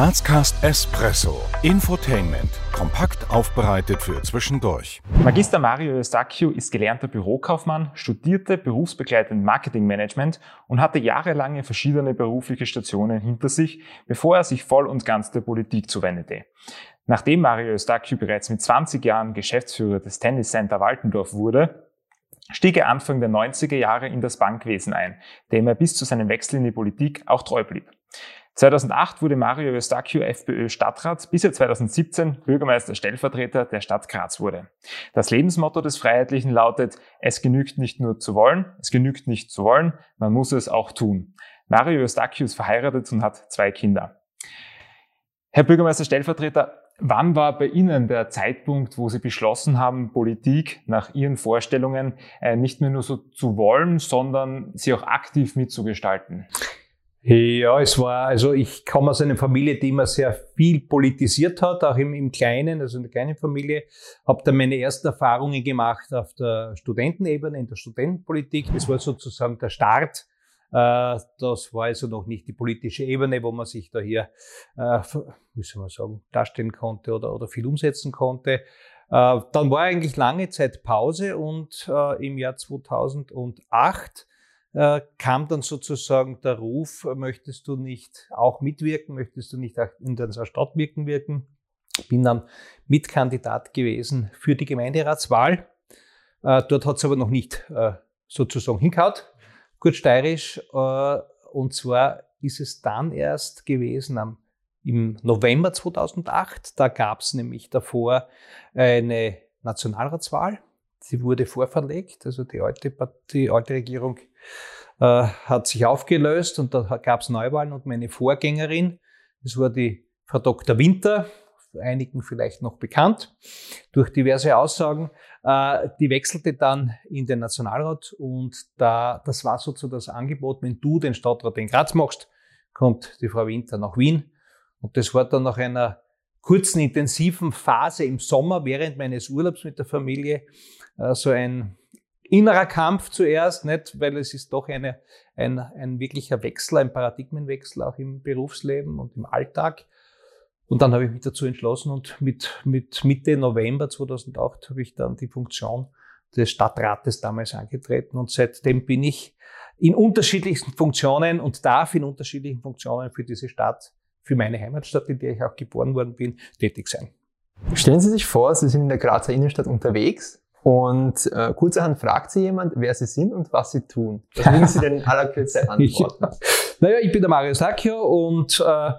Grazcast Espresso. Infotainment. Kompakt aufbereitet für zwischendurch. Magister Mario Eustachio ist gelernter Bürokaufmann, studierte berufsbegleitend Marketingmanagement und hatte jahrelange verschiedene berufliche Stationen hinter sich, bevor er sich voll und ganz der Politik zuwendete. Nachdem Mario Eustachio bereits mit 20 Jahren Geschäftsführer des Tennis Center Waltendorf wurde, stieg er Anfang der 90er Jahre in das Bankwesen ein, dem er bis zu seinem Wechsel in die Politik auch treu blieb. 2008 wurde Mario Eustachio FPÖ Stadtrat, bis er 2017 Bürgermeister Stellvertreter der Stadt Graz wurde. Das Lebensmotto des Freiheitlichen lautet, es genügt nicht nur zu wollen, es genügt nicht zu wollen, man muss es auch tun. Mario Eustachio ist verheiratet und hat zwei Kinder. Herr Bürgermeister Stellvertreter, wann war bei Ihnen der Zeitpunkt, wo Sie beschlossen haben, Politik nach Ihren Vorstellungen äh, nicht mehr nur so zu wollen, sondern sie auch aktiv mitzugestalten? Ja, es war, also ich komme aus einer Familie, die immer sehr viel politisiert hat, auch im, im Kleinen, also in der kleinen Familie. Habe dann meine ersten Erfahrungen gemacht auf der Studentenebene, in der Studentenpolitik. Das war sozusagen der Start. Äh, das war also noch nicht die politische Ebene, wo man sich da hier, äh, wie soll man sagen, darstellen konnte oder, oder viel umsetzen konnte. Äh, dann war eigentlich lange Zeit Pause und im Jahr 2008 äh, kam dann sozusagen der Ruf, möchtest du nicht auch mitwirken, möchtest du nicht auch in der Stadt wirken wirken? Bin dann Mitkandidat gewesen für die Gemeinderatswahl. Äh, dort hat es aber noch nicht äh, sozusagen hinkaut, kurz steirisch. Äh, und zwar ist es dann erst gewesen am, im November 2008. Da gab es nämlich davor eine Nationalratswahl. Sie wurde vorverlegt, also die alte, die alte Regierung äh, hat sich aufgelöst und da gab es Neuwahlen und meine Vorgängerin, das war die Frau Dr. Winter, einigen vielleicht noch bekannt, durch diverse Aussagen, äh, die wechselte dann in den Nationalrat und da, das war sozusagen das Angebot, wenn du den Stadtrat in Graz machst, kommt die Frau Winter nach Wien. Und das war dann nach einer kurzen, intensiven Phase im Sommer während meines Urlaubs mit der Familie äh, so ein innerer Kampf zuerst, nicht, weil es ist doch eine, ein, ein wirklicher Wechsel, ein Paradigmenwechsel auch im Berufsleben und im Alltag. Und dann habe ich mich dazu entschlossen und mit, mit Mitte November 2008 habe ich dann die Funktion des Stadtrates damals angetreten und seitdem bin ich in unterschiedlichsten Funktionen und darf in unterschiedlichen Funktionen für diese Stadt, für meine Heimatstadt, in der ich auch geboren worden bin, tätig sein. Stellen Sie sich vor, Sie sind in der Grazer Innenstadt unterwegs und äh, kurzerhand fragt Sie jemand, wer Sie sind und was Sie tun. Was würden Sie denn in aller Kürze antworten? naja, ich bin der Mario Sacchio und äh,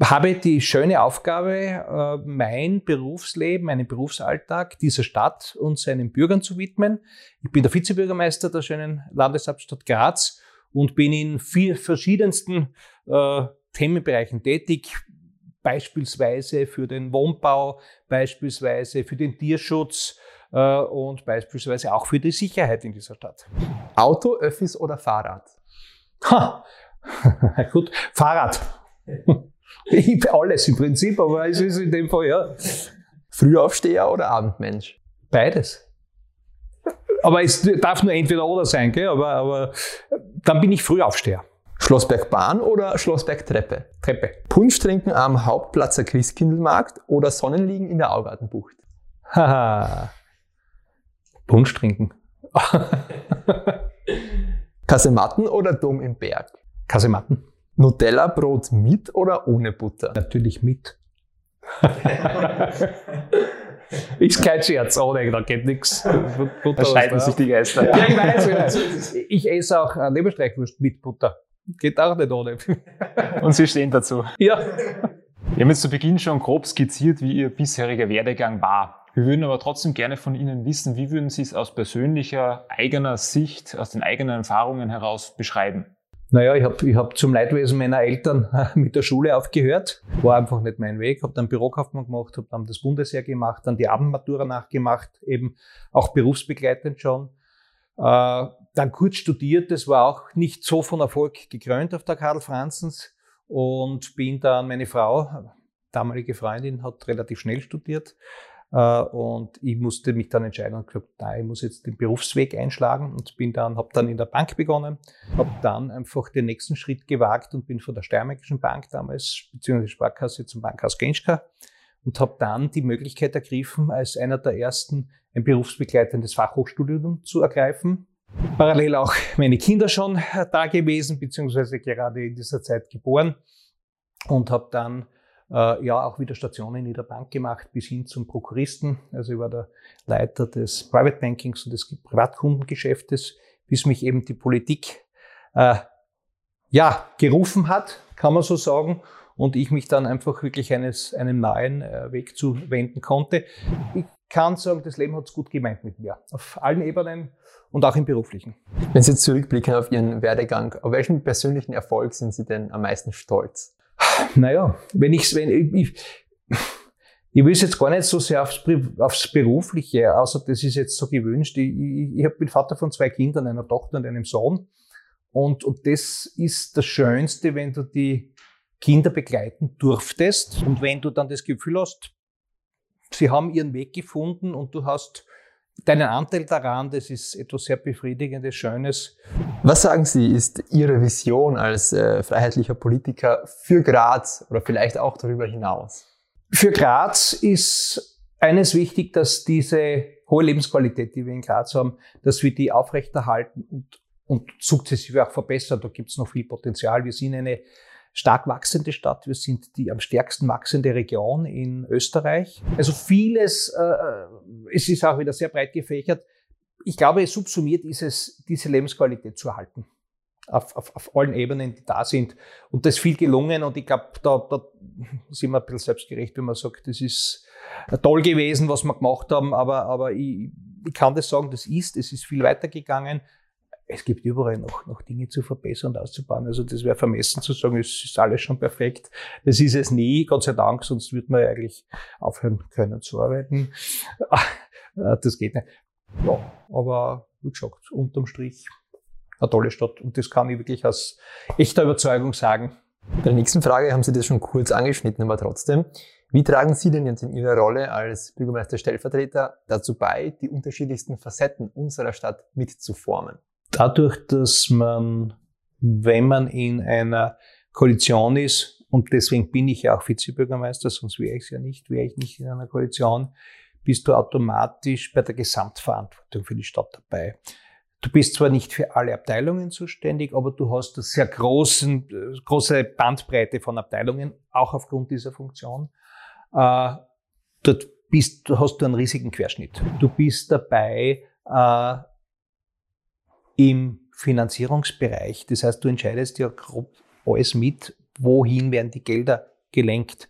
habe die schöne Aufgabe, äh, mein Berufsleben, meinen Berufsalltag dieser Stadt und seinen Bürgern zu widmen. Ich bin der Vizebürgermeister der schönen Landeshauptstadt Graz und bin in vier verschiedensten äh, Themenbereichen tätig beispielsweise für den Wohnbau, beispielsweise für den Tierschutz, äh, und beispielsweise auch für die Sicherheit in dieser Stadt. Auto, Öffis oder Fahrrad? Ha. Gut, Fahrrad. ich alles im Prinzip, aber es ist in dem Fall ja. Frühaufsteher oder Abendmensch? Beides. Aber es darf nur entweder oder sein, gell? Aber, aber dann bin ich Frühaufsteher. Schlossbergbahn oder Schlossbergtreppe? Treppe. Punsch trinken am Hauptplatzer Christkindlmarkt oder Sonnenliegen in der Augartenbucht? Haha. Punsch trinken. Kasematten oder Dom im Berg? Kasematten. Nutella-Brot mit oder ohne Butter? Natürlich mit. Ist kein Scherz, ohne, da geht nichts. Da streiten sich die Geister. Ja, ich weiß, ich weiß. Ich esse auch Leberstreichwurst mit Butter. Geht auch nicht ohne. Und Sie stehen dazu. Ja. Wir haben jetzt zu Beginn schon grob skizziert, wie Ihr bisheriger Werdegang war. Wir würden aber trotzdem gerne von Ihnen wissen, wie würden Sie es aus persönlicher, eigener Sicht, aus den eigenen Erfahrungen heraus beschreiben? Naja, ich habe ich hab zum Leidwesen meiner Eltern mit der Schule aufgehört. War einfach nicht mein Weg. Habe dann Bürokaufmann gemacht, habe dann das Bundesheer gemacht, dann die Abendmatura nachgemacht, eben auch berufsbegleitend schon. Äh, dann kurz studiert, das war auch nicht so von Erfolg gekrönt auf der Karl Franzens und bin dann, meine Frau, damalige Freundin, hat relativ schnell studiert, und ich musste mich dann entscheiden und gesagt, nein, ich muss jetzt den Berufsweg einschlagen und bin dann, habe dann in der Bank begonnen, habe dann einfach den nächsten Schritt gewagt und bin von der Steiermärkischen Bank damals, beziehungsweise Sparkasse zum Bankhaus Genschka und habe dann die Möglichkeit ergriffen, als einer der ersten ein berufsbegleitendes Fachhochstudium zu ergreifen. Parallel auch meine Kinder schon da gewesen, beziehungsweise gerade in dieser Zeit geboren und habe dann äh, ja auch wieder Stationen in der Bank gemacht bis hin zum Prokuristen. Also ich war der Leiter des Private Bankings und des Privatkundengeschäftes, bis mich eben die Politik äh, ja gerufen hat, kann man so sagen. Und ich mich dann einfach wirklich eines, einem neuen äh, Weg zuwenden konnte. Ich kann sagen, das Leben hat es gut gemeint mit mir. Auf allen Ebenen und auch im beruflichen. Wenn Sie zurückblicken auf Ihren Werdegang, auf welchen persönlichen Erfolg sind Sie denn am meisten stolz? Naja, wenn ich, wenn ich, ich will es jetzt gar nicht so sehr aufs, aufs Berufliche, außer das ist jetzt so gewünscht. Ich, ich, ich bin Vater von zwei Kindern, einer Tochter und einem Sohn. Und, und das ist das Schönste, wenn du die Kinder begleiten durftest und wenn du dann das Gefühl hast, sie haben ihren Weg gefunden und du hast deinen Anteil daran, das ist etwas sehr Befriedigendes, Schönes. Was sagen Sie, ist Ihre Vision als äh, freiheitlicher Politiker für Graz oder vielleicht auch darüber hinaus? Für Graz ist eines wichtig, dass diese hohe Lebensqualität, die wir in Graz haben, dass wir die aufrechterhalten und, und sukzessive auch verbessern. Da gibt es noch viel Potenzial. Wir sind eine stark wachsende Stadt. Wir sind die am stärksten wachsende Region in Österreich. Also vieles, äh, äh, es ist auch wieder sehr breit gefächert. Ich glaube, subsumiert ist es, diese Lebensqualität zu erhalten. Auf, auf, auf allen Ebenen, die da sind. Und das ist viel gelungen und ich glaube, da, da sind wir ein bisschen selbstgerecht, wenn man sagt, das ist toll gewesen, was wir gemacht haben, aber, aber ich, ich kann das sagen, das ist, es ist viel weitergegangen es gibt überall noch, noch Dinge zu verbessern und auszubauen. Also das wäre vermessen zu sagen, es ist alles schon perfekt. Das ist es nie, Gott sei Dank, sonst würde man eigentlich aufhören können zu arbeiten. Äh, das geht nicht. Ja, aber wie gesagt, unterm Strich eine tolle Stadt und das kann ich wirklich aus echter Überzeugung sagen. Bei der nächsten Frage haben Sie das schon kurz angeschnitten, aber trotzdem. Wie tragen Sie denn jetzt in Ihrer Rolle als Bürgermeister-Stellvertreter dazu bei, die unterschiedlichsten Facetten unserer Stadt mitzuformen? Dadurch, dass man, wenn man in einer Koalition ist, und deswegen bin ich ja auch Vizebürgermeister, sonst wäre ich es ja nicht, wäre ich nicht in einer Koalition, bist du automatisch bei der Gesamtverantwortung für die Stadt dabei. Du bist zwar nicht für alle Abteilungen zuständig, aber du hast eine sehr großen, große Bandbreite von Abteilungen, auch aufgrund dieser Funktion. Äh, dort bist, hast du einen riesigen Querschnitt. Du bist dabei, äh, im Finanzierungsbereich. Das heißt, du entscheidest ja grob alles mit, wohin werden die Gelder gelenkt.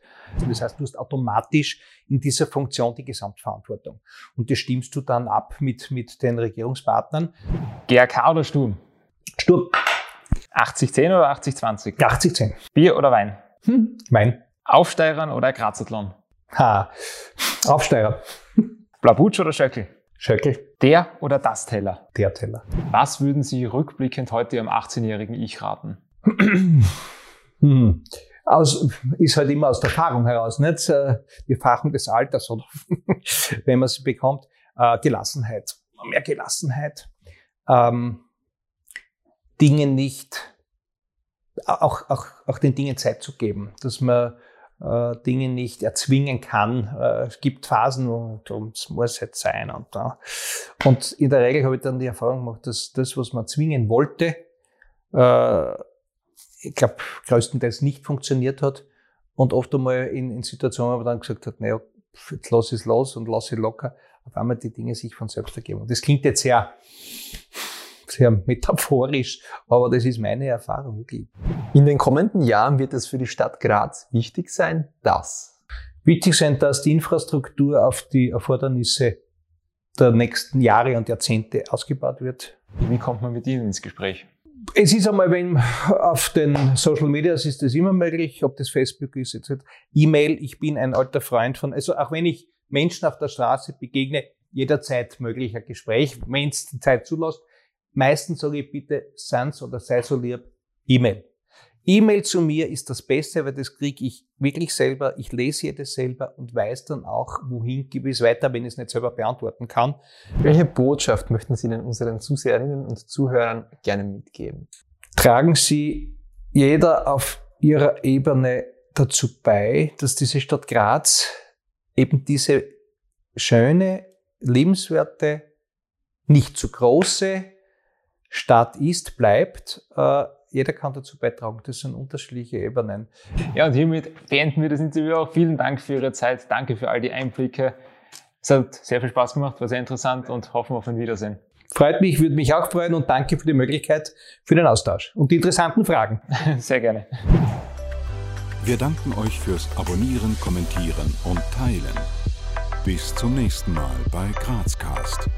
Das heißt, du hast automatisch in dieser Funktion die Gesamtverantwortung. Und das stimmst du dann ab mit, mit den Regierungspartnern. GRK oder Sturm? Sturm. 80-10 oder 80-20? 80-10. Bier oder Wein? Hm, Wein. Aufsteirern oder Grazathlon? Ha, Aufsteirer. Blabutsch oder Schöckel? Schöckel. Der oder das Teller? Der Teller. Was würden Sie rückblickend heute Ihrem 18-jährigen Ich raten? hm. Aus, ist halt immer aus der Erfahrung heraus, nicht? Äh, die Erfahrung des Alters, oder wenn man sie bekommt. Äh, Gelassenheit. Mehr Gelassenheit. Ähm, Dinge nicht, auch, auch, auch den Dingen Zeit zu geben, dass man äh, Dinge nicht erzwingen kann. Äh, es gibt Phasen, wo es muss jetzt sein. Und, äh, und in der Regel habe ich dann die Erfahrung gemacht, dass das, was man zwingen wollte, äh, ich glaube, größtenteils nicht funktioniert hat. Und oft einmal in, in Situationen, wo man dann gesagt hat, naja, jetzt lass es los und lass es locker, auf einmal die Dinge sich von selbst ergeben. Und das klingt jetzt sehr sehr metaphorisch, aber das ist meine Erfahrung wirklich. In den kommenden Jahren wird es für die Stadt Graz wichtig sein, dass wichtig sein, dass die Infrastruktur auf die Erfordernisse der nächsten Jahre und Jahrzehnte ausgebaut wird. Wie kommt man mit Ihnen ins Gespräch? Es ist einmal, wenn auf den Social Medias ist das immer möglich, ob das Facebook ist, etc. E-Mail, ich bin ein alter Freund von, also auch wenn ich Menschen auf der Straße begegne, jederzeit möglicher Gespräch, wenn es die Zeit zulässt. Meistens sage ich bitte, Sans oder sei so lieb, E-Mail. E-Mail zu mir ist das Beste, weil das kriege ich wirklich selber. Ich lese jedes selber und weiß dann auch, wohin gebe ich es weiter, wenn ich es nicht selber beantworten kann. Welche Botschaft möchten Sie denn unseren Zuseherinnen und Zuhörern gerne mitgeben? Tragen Sie jeder auf Ihrer Ebene dazu bei, dass diese Stadt Graz eben diese schöne, lebenswerte, nicht zu große Stadt ist, bleibt, äh, jeder kann dazu beitragen. Das sind unterschiedliche Ebenen. Ja, und hiermit beenden wir das Interview auch. Vielen Dank für Ihre Zeit. Danke für all die Einblicke. Es hat sehr viel Spaß gemacht, war sehr interessant und hoffen auf ein Wiedersehen. Freut mich, würde mich auch freuen und danke für die Möglichkeit für den Austausch und die interessanten Fragen. Sehr gerne. Wir danken euch fürs Abonnieren, Kommentieren und Teilen. Bis zum nächsten Mal bei Grazcast.